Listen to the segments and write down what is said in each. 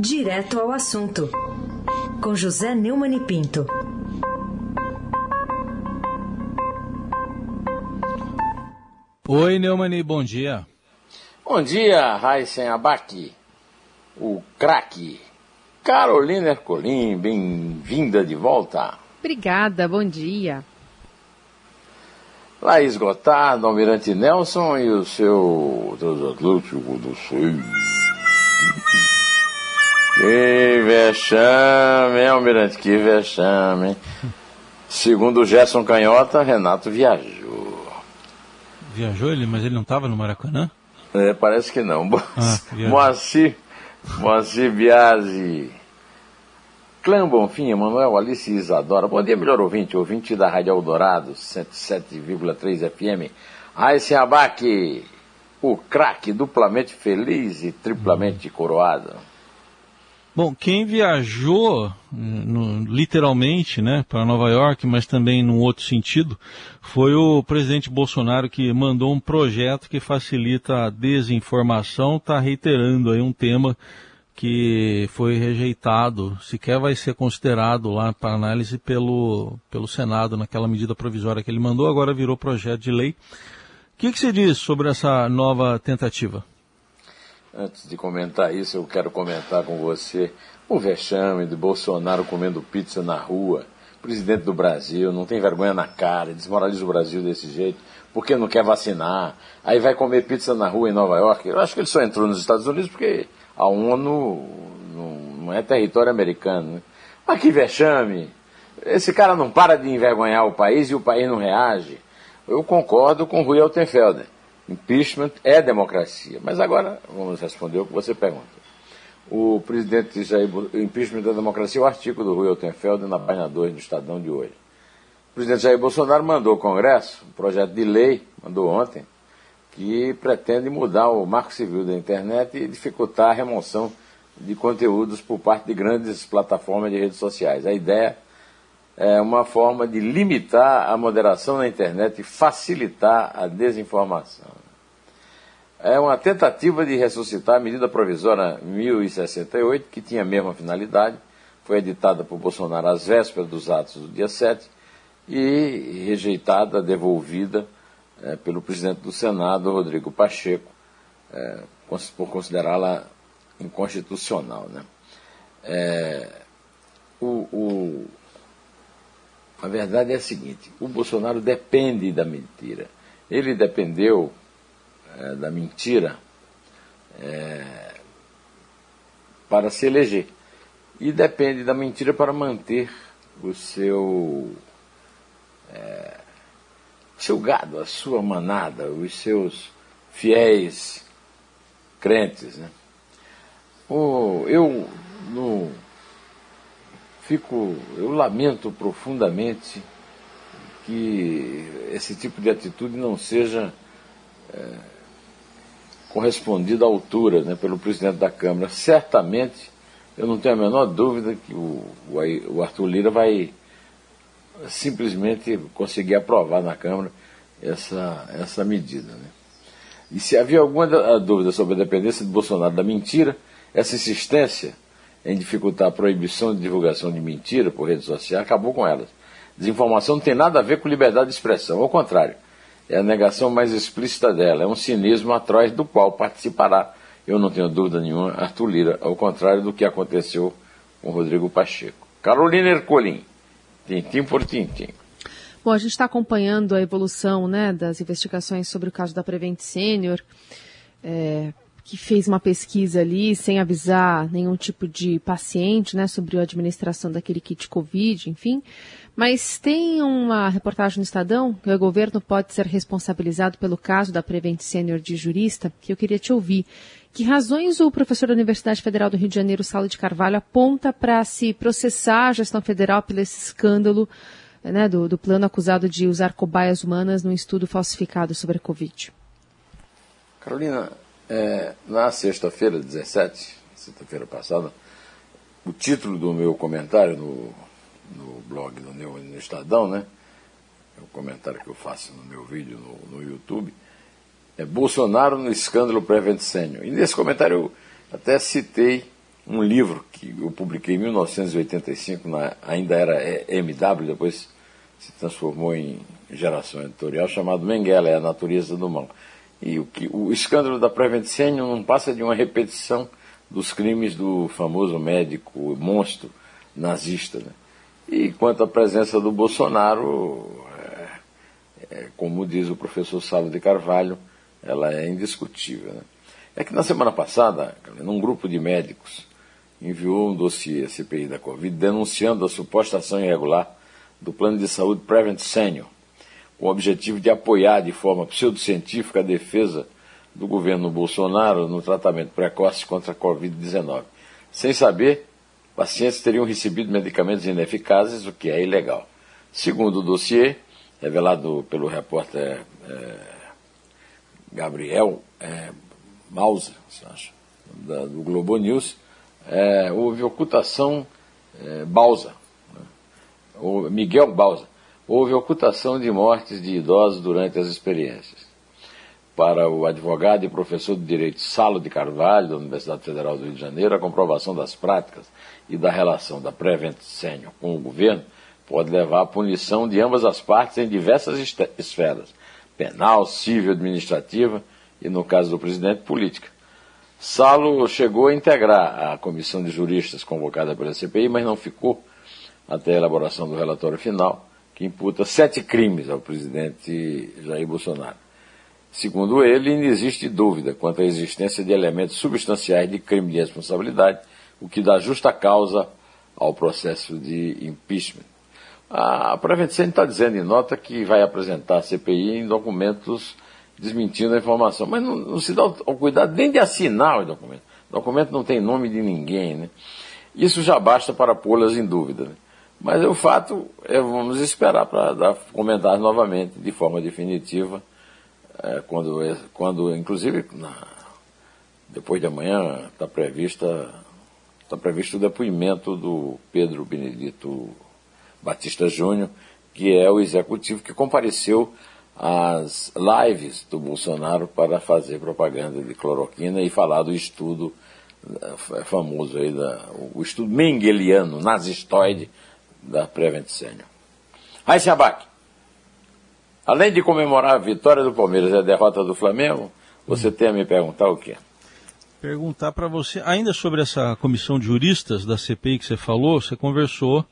Direto ao assunto, com José Neumann e Pinto. Oi, Neumani, bom dia. Bom dia, Raíssen Abac, o craque. Carolina Ercolim, bem-vinda de volta. Obrigada, bom dia. Laís Gotardo, Almirante Nelson e o seu transatlântico do Sul. Que vexame, hein, Almirante, que vexame. Segundo o Gerson Canhota, Renato viajou. Viajou ele, mas ele não estava no Maracanã? É, parece que não. Ah, Moacir, Moacir Biasi. Clã Bonfim, Emanuel Alice Isadora. Bom dia, melhor ouvinte, ouvinte da Rádio Eldorado, 107,3 FM. Aysen Abac, o craque, duplamente feliz e triplamente coroado. Bom, quem viajou no, literalmente né, para Nova York, mas também num outro sentido, foi o presidente Bolsonaro que mandou um projeto que facilita a desinformação, está reiterando aí um tema que foi rejeitado, sequer vai ser considerado lá para análise pelo, pelo Senado naquela medida provisória que ele mandou, agora virou projeto de lei. O que, que se diz sobre essa nova tentativa? Antes de comentar isso, eu quero comentar com você o vexame de Bolsonaro comendo pizza na rua. Presidente do Brasil, não tem vergonha na cara, desmoraliza o Brasil desse jeito, porque não quer vacinar. Aí vai comer pizza na rua em Nova York. Eu acho que ele só entrou nos Estados Unidos porque a ONU não é território americano. Né? Mas que vexame! Esse cara não para de envergonhar o país e o país não reage. Eu concordo com Rui Altenfelder. Impeachment é democracia. Mas agora vamos responder o que você pergunta. O presidente Jair impeachment da democracia, o artigo do Rui Altenfeld na página 2 do Estadão de hoje. O presidente Jair Bolsonaro mandou ao Congresso um projeto de lei, mandou ontem, que pretende mudar o marco civil da internet e dificultar a remoção de conteúdos por parte de grandes plataformas de redes sociais. A ideia é uma forma de limitar a moderação na internet e facilitar a desinformação. É uma tentativa de ressuscitar a medida provisória 1068, que tinha a mesma finalidade, foi editada por Bolsonaro às vésperas dos atos do dia 7 e rejeitada, devolvida é, pelo presidente do Senado, Rodrigo Pacheco, é, por considerá-la inconstitucional. Né? É, o, o, a verdade é a seguinte: o Bolsonaro depende da mentira. Ele dependeu é, da mentira é, para se eleger. E depende da mentira para manter o seu, é, seu gado, a sua manada, os seus fiéis crentes. Né? O, eu no, fico, eu lamento profundamente que esse tipo de atitude não seja é, correspondida à altura né, pelo presidente da Câmara. Certamente, eu não tenho a menor dúvida que o, o Arthur Lira vai simplesmente conseguir aprovar na Câmara essa, essa medida. Né? E se havia alguma dúvida sobre a dependência de Bolsonaro da mentira, essa insistência em dificultar a proibição de divulgação de mentira por redes sociais acabou com elas. Desinformação não tem nada a ver com liberdade de expressão, ao contrário é a negação mais explícita dela. É um cinismo atroz do qual participará, eu não tenho dúvida nenhuma, Arthur Lira, ao contrário do que aconteceu com Rodrigo Pacheco. Carolina Ercolim, tintim por tintim. Bom, a gente está acompanhando a evolução né, das investigações sobre o caso da Prevent Senior, é, que fez uma pesquisa ali sem avisar nenhum tipo de paciente né, sobre a administração daquele kit Covid, enfim. Mas tem uma reportagem no Estadão que o governo pode ser responsabilizado pelo caso da Prevent Senior de jurista, que eu queria te ouvir. Que razões o professor da Universidade Federal do Rio de Janeiro, Saulo de Carvalho, aponta para se processar a gestão federal pelo esse escândalo né, do, do plano acusado de usar cobaias humanas num estudo falsificado sobre a Covid? Carolina, é, na sexta-feira, 17, sexta-feira passada, o título do meu comentário no no blog do meu, no Estadão, né? É o comentário que eu faço no meu vídeo no, no YouTube. É Bolsonaro no escândalo Prevent Senior. E nesse comentário eu até citei um livro que eu publiquei em 1985, na, ainda era MW, depois se transformou em geração editorial, chamado Mengele, é a natureza do mal. E o, que, o escândalo da Prevent Senior não passa de uma repetição dos crimes do famoso médico monstro nazista. Né? E quanto à presença do Bolsonaro, é, é, como diz o professor Salo de Carvalho, ela é indiscutível. Né? É que na semana passada, num grupo de médicos, enviou um dossiê à CPI da Covid denunciando a suposta ação irregular do Plano de Saúde Prevent Senior, com o objetivo de apoiar de forma pseudocientífica a defesa do governo Bolsonaro no tratamento precoce contra a Covid-19. Sem saber, pacientes teriam recebido medicamentos ineficazes, o que é ilegal. Segundo o dossiê, revelado pelo repórter é, Gabriel é, Mauser, da, do Globo News, é, houve ocultação é, Bausa, né? Miguel Bausa, houve ocultação de mortes de idosos durante as experiências. Para o advogado e professor de Direito Salo de Carvalho, da Universidade Federal do Rio de Janeiro, a comprovação das práticas e da relação da Prevent Senior com o governo pode levar à punição de ambas as partes em diversas esferas, penal, civil, administrativa e, no caso do presidente, política. Salo chegou a integrar a comissão de juristas convocada pela CPI, mas não ficou até a elaboração do relatório final, que imputa sete crimes ao presidente Jair Bolsonaro. Segundo ele, não existe dúvida quanto à existência de elementos substanciais de crime de responsabilidade, o que dá justa causa ao processo de impeachment. A Prevent está dizendo em nota que vai apresentar a CPI em documentos desmentindo a informação. Mas não, não se dá o, o, cuidado nem de assinar o documento. O documento não tem nome de ninguém, né? Isso já basta para pô-las em dúvida. Né? Mas o fato é, vamos esperar para dar comentar novamente, de forma definitiva, é, quando, é, quando, inclusive, na, depois de amanhã está prevista está previsto o depoimento do Pedro Benedito Batista Júnior, que é o executivo que compareceu as lives do Bolsonaro para fazer propaganda de cloroquina e falar do estudo eh, famoso aí, da, o estudo mengeliano, nazistoide, da Prevent Senior. Raíssa Abac, além de comemorar a vitória do Palmeiras e a derrota do Flamengo, você tem a me perguntar o quê? Perguntar para você, ainda sobre essa comissão de juristas da CPI que você falou, você conversou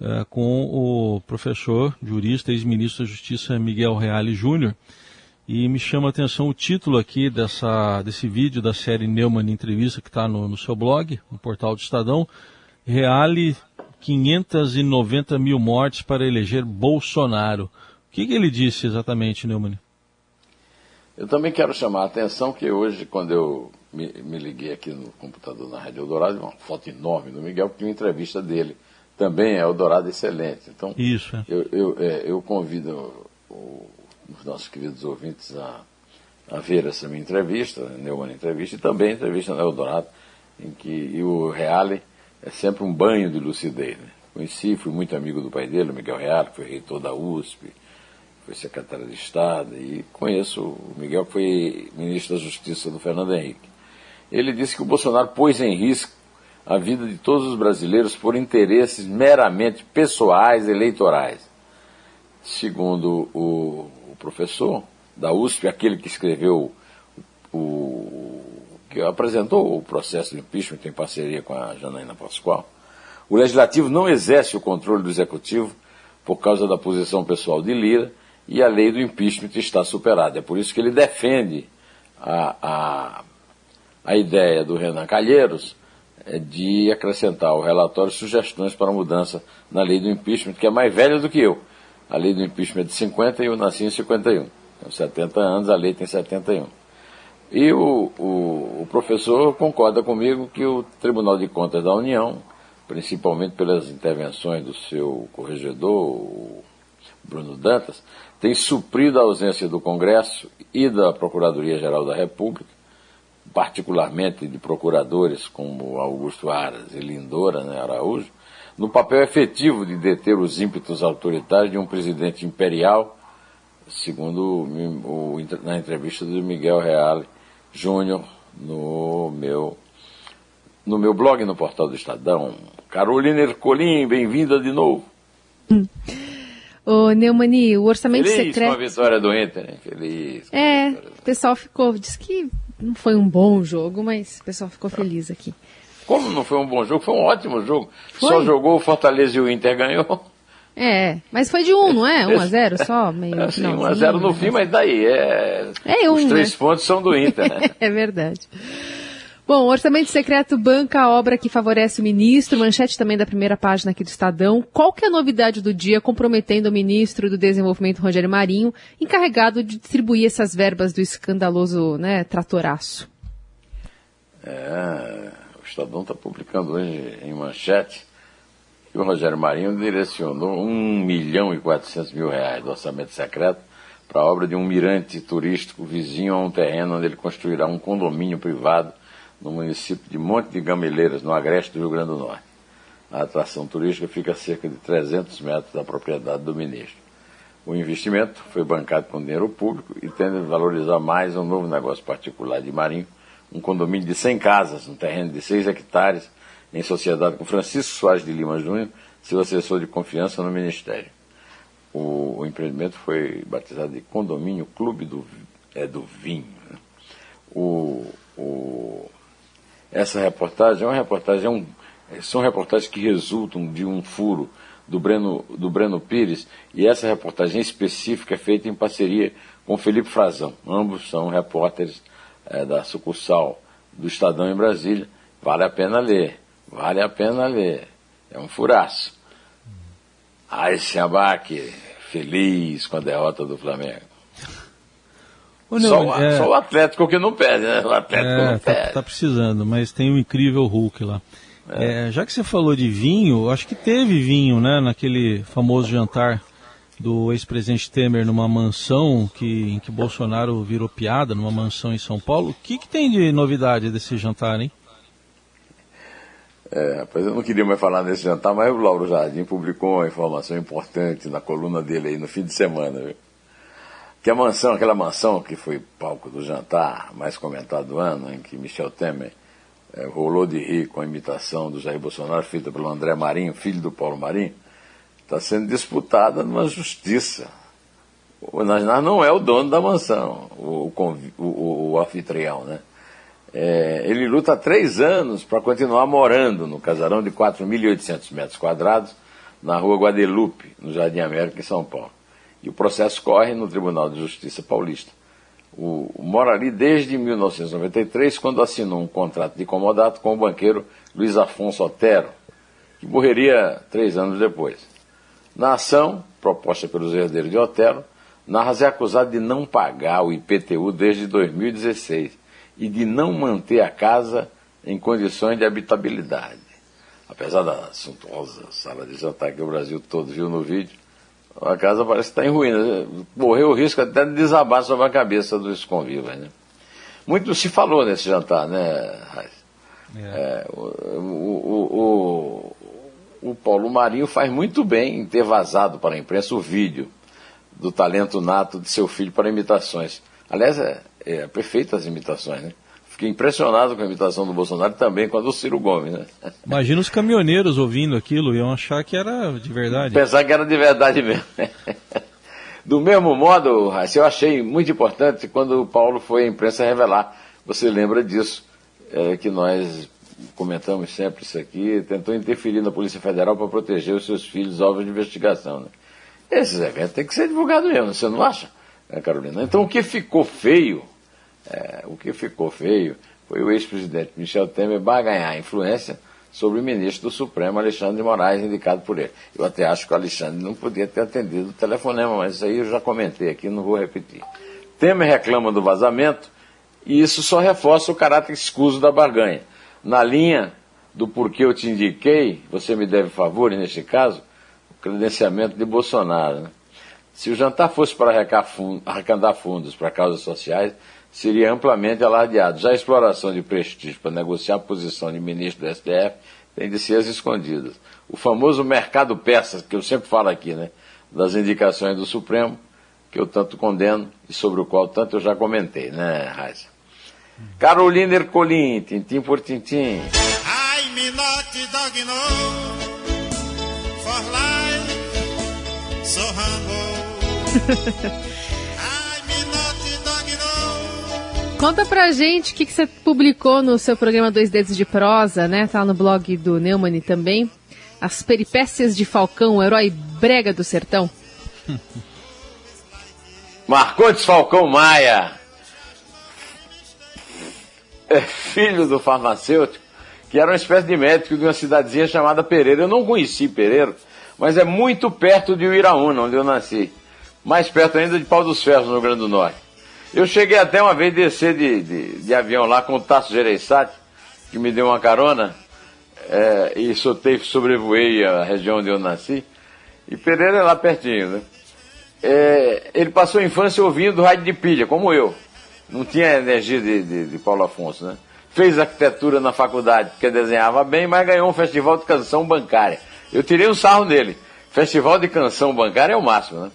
é, com o professor, jurista, ex-ministro da Justiça Miguel Reale Júnior. E me chama a atenção o título aqui dessa, desse vídeo da série Neumann Entrevista, que está no, no, seu blog, no portal do Estadão. Reale 590 mil mortes para eleger Bolsonaro. O que, que ele disse exatamente, Neumann? Eu também quero chamar a atenção que hoje, quando eu me, me liguei aqui no computador na Rádio Eldorado, uma foto enorme do Miguel, que uma entrevista dele também é Eldorado Excelente. Então, Isso. É. Eu, eu, é, eu convido o, os nossos queridos ouvintes a, a ver essa minha entrevista, Neumann Entrevista, e também a entrevista no Eldorado, em que o Reale é sempre um banho de lucidez. Né? Conheci, fui muito amigo do pai dele, Miguel Reale, que foi reitor da USP, foi secretário de Estado, e conheço o Miguel, que foi ministro da Justiça do Fernando Henrique. Ele disse que o Bolsonaro pôs em risco a vida de todos os brasileiros por interesses meramente pessoais eleitorais. Segundo o professor da USP, aquele que escreveu o, que apresentou o processo de impeachment em parceria com a Janaína Pascoal, o legislativo não exerce o controle do executivo por causa da posição pessoal de Lira e a lei do impeachment está superada. É por isso que ele defende a, a, a ideia do Renan Calheiros é de acrescentar ao relatório sugestões para mudança na lei do impeachment, que é mais velha do que eu. A lei do impeachment é de 50 e eu nasci em 51. Tenho 70 anos, a lei tem 71. E o, o, o professor concorda comigo que o Tribunal de Contas da União, principalmente pelas intervenções do seu corregedor, Bruno Dantas, tem suprido a ausência do Congresso e da Procuradoria-Geral da República particularmente de procuradores como Augusto Aras e Lindora né, Araújo, no papel efetivo de deter os ímpetos autoritários de um presidente imperial, segundo o, na entrevista do Miguel Reale Júnior no meu no meu blog no portal do Estadão. Carolina Ercolim, bem-vinda de novo. Hum. Ô, Neumani, o orçamento Feliz secreto. com a vitória do Inter, né? Feliz. É, o pessoal ficou. Diz que não foi um bom jogo, mas o pessoal ficou feliz aqui. Como não foi um bom jogo? Foi um ótimo jogo. Foi? Só jogou o Fortaleza e o Inter ganhou. É, mas foi de um, não é? 1 um a 0 só? Meio é, sim, 1 a 0 no fim, mas daí é. é um, Os três né? pontos são do Inter, né? é verdade. Bom, orçamento secreto banca a obra que favorece o ministro, manchete também da primeira página aqui do Estadão. Qual que é a novidade do dia comprometendo o ministro do Desenvolvimento, Rogério Marinho, encarregado de distribuir essas verbas do escandaloso né, tratoraço? É, o Estadão está publicando hoje em manchete que o Rogério Marinho direcionou 1 milhão e 400 mil reais do orçamento secreto para a obra de um mirante turístico vizinho a um terreno onde ele construirá um condomínio privado no município de Monte de Gameleiras, no agreste do Rio Grande do Norte. A atração turística fica a cerca de 300 metros da propriedade do ministro. O investimento foi bancado com dinheiro público e tende a valorizar mais um novo negócio particular de Marinho, um condomínio de 100 casas, um terreno de 6 hectares, em sociedade com Francisco Soares de Lima Júnior, seu assessor de confiança no Ministério. O, o empreendimento foi batizado de Condomínio Clube do, é, do Vinho. Né? O, o, essa reportagem é uma reportagem, é um, são reportagens que resultam de um furo do Breno, do Breno Pires, e essa reportagem específica é feita em parceria com Felipe Frazão. Ambos são repórteres é, da sucursal do Estadão em Brasília. Vale a pena ler, vale a pena ler. É um furaço. Eisenbach, feliz com a derrota do Flamengo. Não, só, é... só, o Atlético que não perde, né? O Atlético é, não tá, perde. Tá precisando, mas tem o um incrível Hulk lá. É. É, já que você falou de vinho, acho que teve vinho, né, naquele famoso jantar do ex-presidente Temer numa mansão que, em que Bolsonaro virou piada, numa mansão em São Paulo. O que, que tem de novidade desse jantar, hein? É, rapaz, eu não queria mais falar nesse jantar, mas o Lauro Jardim publicou uma informação importante na coluna dele aí no fim de semana, viu? Que a mansão, aquela mansão que foi palco do jantar mais comentado do ano, em que Michel Temer é, rolou de rir com a imitação do Jair Bolsonaro feita pelo André Marinho, filho do Paulo Marinho, está sendo disputada numa justiça. O Nasnar não é o dono da mansão, o, o, o, o anfitrião, né? É, ele luta há três anos para continuar morando no casarão de 4.800 metros quadrados, na rua Guadalupe, no Jardim América, em São Paulo. E o processo corre no Tribunal de Justiça Paulista. O, o, mora ali desde 1993, quando assinou um contrato de comodato com o banqueiro Luiz Afonso Otero, que morreria três anos depois. Na ação, proposta pelos herdeiros de Otero, Narras é acusado de não pagar o IPTU desde 2016 e de não manter a casa em condições de habitabilidade. Apesar da suntuosa sala de jantar que o Brasil todo viu no vídeo, a casa parece que está em ruínas. Morreu o risco até de desabar sobre a cabeça dos convivas. Né? Muito se falou nesse jantar, né, Raiz? É. É, o, o, o, o, Paulo Marinho faz muito bem em ter vazado para a imprensa o vídeo do talento nato de seu filho para imitações. Aliás, é, é perfeita as imitações, né? Fiquei impressionado com a imitação do Bolsonaro também com a do Ciro Gomes, né? Imagina os caminhoneiros ouvindo aquilo, iam achar que era de verdade. Pensar que era de verdade mesmo. Do mesmo modo, eu achei muito importante quando o Paulo foi à imprensa revelar. Você lembra disso, é, que nós comentamos sempre isso aqui, tentou interferir na Polícia Federal para proteger os seus filhos alvos de investigação. Né? Esses eventos têm que ser divulgados mesmo, você não acha, né, Carolina? Então o que ficou feio é, o que ficou feio foi o ex-presidente Michel Temer barganhar influência sobre o ministro do Supremo, Alexandre Moraes, indicado por ele. Eu até acho que o Alexandre não podia ter atendido o telefonema, mas isso aí eu já comentei aqui, não vou repetir. Temer reclama do vazamento e isso só reforça o caráter escuso da barganha. Na linha do porquê eu te indiquei, você me deve favor, neste caso, o credenciamento de Bolsonaro. Né? Se o jantar fosse para arrecadar fundos para causas sociais, seria amplamente alardeado. Já a exploração de prestígio para negociar a posição de ministro do STF tem de ser as escondidas. O famoso mercado peças, que eu sempre falo aqui, né, das indicações do Supremo, que eu tanto condeno e sobre o qual tanto eu já comentei, né, Raíssa? Carolina Ercolim, tintim por tintim. naughty doggy no, for life so humble. Conta pra gente o que, que você publicou no seu programa Dois Dedos de Prosa, né? Tá no blog do Neumann também. As peripécias de Falcão, o herói brega do sertão. Marcondes Falcão Maia, é filho do farmacêutico, que era uma espécie de médico de uma cidadezinha chamada Pereira. Eu não conheci Pereira, mas é muito perto de Uiraúna, onde eu nasci. Mais perto ainda de Pau dos Ferros, no Rio Grande do Norte. Eu cheguei até uma vez descer de, de, de avião lá com o Tasso Gereissati, que me deu uma carona, é, e soltei, sobrevoei a região onde eu nasci. E Pereira é lá pertinho, né? É, ele passou a infância ouvindo rádio de pilha, como eu. Não tinha energia de, de, de, Paulo Afonso, né? Fez arquitetura na faculdade, porque desenhava bem, mas ganhou um festival de canção bancária. Eu tirei um sarro nele. Festival de canção bancária é o máximo, né?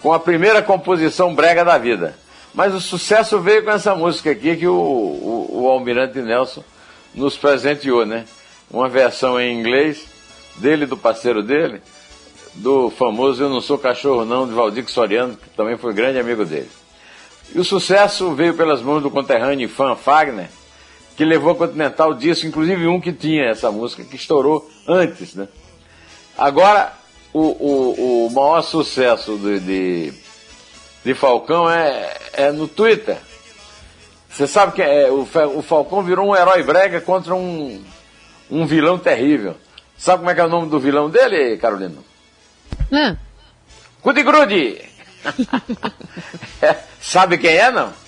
Com a primeira composição brega da vida. Mas o sucesso veio com essa música aqui que o, o, o Almirante Nelson nos presenteou, né? Uma versão em inglês dele, do parceiro dele, do famoso Eu Não Sou Cachorro Não, de Valdir Soriano, que também foi grande amigo dele. E o sucesso veio pelas mãos do conterrâneo Fan Fagner, que levou a Continental disco, inclusive um que tinha essa música, que estourou antes, né? Agora, o, o, o maior sucesso de, de de Falcão é, é no Twitter. Você sabe que é, o, o Falcão virou um herói brega contra um, um vilão terrível. Sabe como é que é o nome do vilão dele, Carolina? Hã? Cudigrude! sabe quem é, não?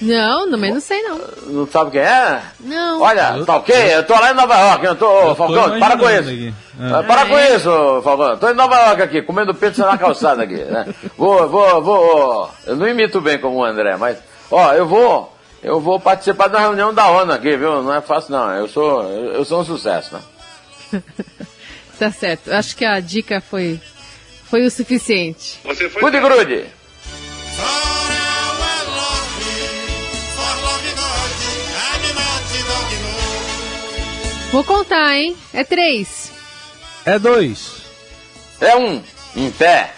Não, também não sei não. Não sabe quem é? Não. Olha, tá ok? Eu tô lá em Nova York, eu tô, eu Falcão, tô para com isso. É. Para ah, com é? isso, Falcão. Tô em Nova York aqui, comendo pizza na calçada aqui, né? Vou, vou, vou. Eu não imito bem como o André, mas, ó, eu vou, eu vou participar da reunião da ONU aqui, viu? Não é fácil não. Eu sou, eu sou um sucesso, né? tá certo. Acho que a dica foi, foi o suficiente. Você foi. Cuide, grude. Vou contar, hein? É três. É dois. É um. Em pé.